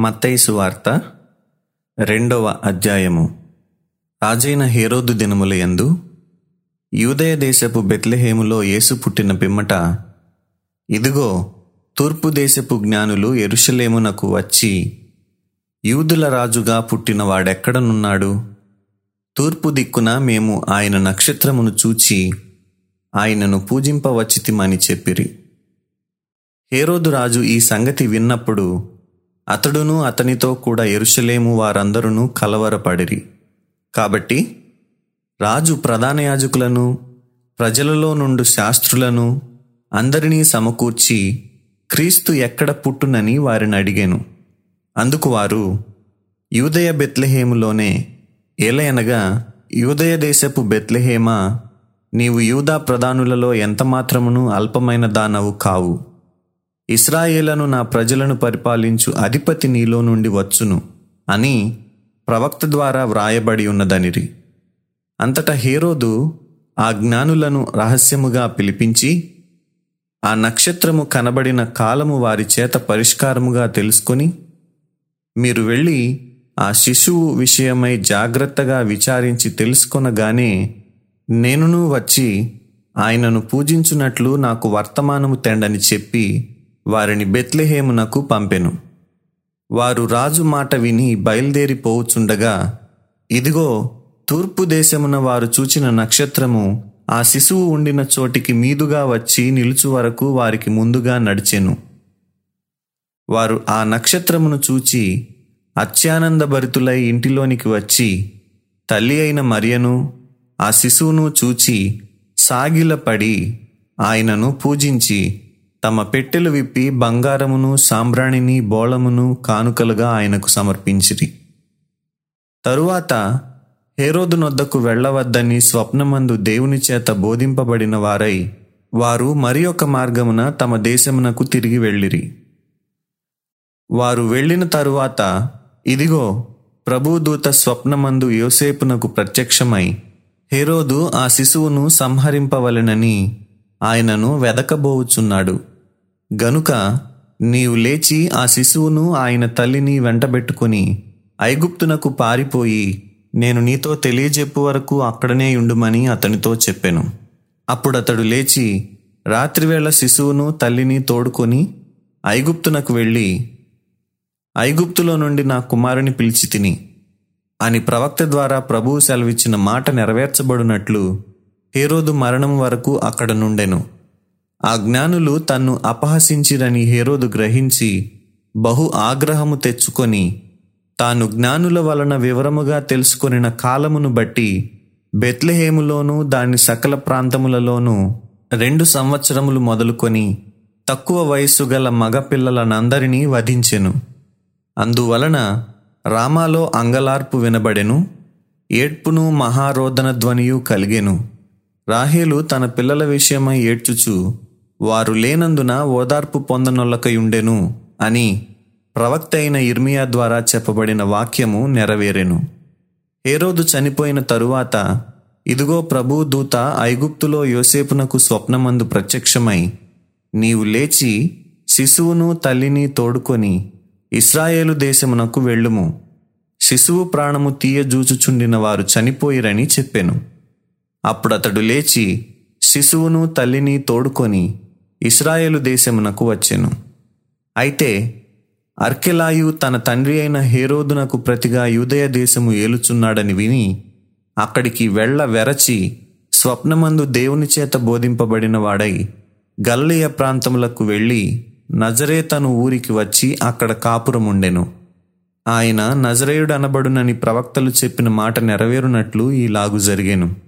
మత్తైసు వార్త రెండవ అధ్యాయము. రాజైన హేరోదు దినముల యందు యూదయ దేశపు బెత్లెహేములో యేసు పుట్టిన పిమ్మట ఇదిగో తూర్పు దేశపు జ్ఞానులు ఎరుషలేమునకు వచ్చి యూదుల రాజుగా పుట్టిన వాడెక్కడనున్నాడు? తూర్పు దిక్కున మేము ఆయన నక్షత్రమును చూచి ఆయనను పూజింపవచ్చితిమని చెప్పిరి. హేరోదు రాజు ఈ సంగతి విన్నప్పుడు అతడును అతనితో కూడా ఎరుషలేము వారందరూ కలవరపడిరి. కాబట్టి రాజు ప్రధాన యాజకులను ప్రజలలో నుండి శాస్త్రులను అందరినీ సమకూర్చి క్రీస్తు ఎక్కడ పుట్టునని వారిని అడిగాను. అందుకు వారు యూదయ బెత్లెహేములోనే ఏలయనగా యూదయ దేశపు బెత్లెహేమా నీవు యూదా ప్రధానులలో ఎంతమాత్రమును అల్పమైన దానవు కావు. ఇస్రాయేలను నా ప్రజలను పరిపాలించు అధిపతి నీలో నుండి వచ్చును అని ప్రవక్త ద్వారా వ్రాయబడి ఉన్నదనిరి. అంతటా హేరోదు ఆ జ్ఞానులను రహస్యముగా పిలిపించి ఆ నక్షత్రము కనబడిన కాలము వారి చేత పరిష్కారముగా తెలుసుకొని మీరు వెళ్ళి ఆ శిశువు విషయమై జాగ్రత్తగా విచారించి తెలుసుకొనగానే నేనును వచ్చి ఆయనను పూజించున్నట్లు నాకు వర్తమానము తెండని చెప్పి వారిని బెత్లెహేమునకు పంపెను. వారు రాజు మాట విని బయలుదేరిపోవుచుండగా ఇదిగో తూర్పు దేశమున వారు చూచిన నక్షత్రము ఆ శిశువు ఉండిన చోటికి మీదుగా వచ్చి నిలుచు వరకు వారికి ముందుగా నడిచెను. వారు ఆ నక్షత్రమును చూచి అత్యానందభరితులై ఇంటిలోనికి వచ్చి తల్లి అయిన మరియను ఆ శిశువును చూచి సాగిలపడి ఆయనను పూజించి తమ పెట్టెలు విప్పి బంగారమును సాంబ్రాణిని బోళమును కానుకలుగా ఆయనకు సమర్పించిరి. తరువాత హేరోదునొద్దకు వెళ్ళవద్దని స్వప్నమందు దేవుని చేత బోధింపబడిన వారై వారు మరి ఒక మార్గమున తమ దేశమునకు తిరిగి వెళ్ళిరి. వారు వెళ్ళిన తరువాత ఇదిగో ప్రభుదూత స్వప్నమందు యోసేపునకు ప్రత్యక్షమై హేరోదు ఆ శిశువును సంహరింపవలెనని ఆయనను వెదకబోవుచున్నాడు. గనుక నీవు లేచి ఆ శిశువును ఆయన తల్లిని వెంటబెట్టుకుని ఐగుప్తునకు పారిపోయి నేను నీతో తెలియజెప్పు వరకు అక్కడనే ఉండుమని అతనితో చెప్పాను. అప్పుడతడు లేచి రాత్రివేళ శిశువును తల్లిని తోడుకొని ఐగుప్తునకు వెళ్ళి ఐగుప్తులో నుండి నా కుమారుని పిలిచి తిని అని ప్రవక్త ద్వారా ప్రభువు సెలవిచ్చిన మాట నెరవేర్చబడినట్లు హేరోదు మరణం వరకు అక్కడ నుండెను. ఆ జ్ఞానులు తన్ను అపహసించిరని హేరోదు గ్రహించి బహు ఆగ్రహము తెచ్చుకొని తాను జ్ఞానుల వలన వివరముగా తెలుసుకొనిన కాలమును బట్టి బెత్లెహేములోనూ దాని సకల ప్రాంతములలోనూ రెండు సంవత్సరములు మొదలుకొని తక్కువ వయస్సు గల మగపిల్లలనందరినీ వధించెను. అందువలన రామాలో అంగలార్పు వినబడెను ఏడ్పును మహారోదన ధ్వనియు కలిగెను. రాహేలు తన పిల్లల విషయమై ఏడ్చుచు వారు లేనందున ఓదార్పు పొందనొల్లకయుండెను అని ప్రవక్త అయిన ఇర్మియా ద్వారా చెప్పబడిన వాక్యము నెరవేరెను. హేరోదు చనిపోయిన తరువాత ఇదిగో ప్రభు దూత ఐగుప్తులో యోసేపునకు స్వప్నమందు ప్రత్యక్షమై నీవు లేచి శిశువును తల్లిని తోడుకొని ఇస్రాయేలు దేశమునకు వెళ్ళుము. శిశువు ప్రాణము తీయజూచుచుండిన వారు చనిపోయిరని చెప్పెను. అప్పుడతడు లేచి శిశువును తల్లిని తోడుకొని ఇస్రాయేలు దేశమునకు వచ్చెను. అయితే అర్కెలాయు తన తండ్రి అయిన హేరోదునకు ప్రతిగా యూదయ దేశము ఏలుచున్నాడని విని అక్కడికి వెళ్ళ వెరచి స్వప్నమందు దేవుని చేత బోధింపబడిన వాడై గల్లయ ప్రాంతములకు వెళ్ళి నజరేతను ఊరికి వచ్చి అక్కడ కాపురముండెను. ఆయన నజరేయుడు అనబడునని ప్రవక్తలు చెప్పిన మాట నెరవేరునట్లు ఈలాగు జరిగెను.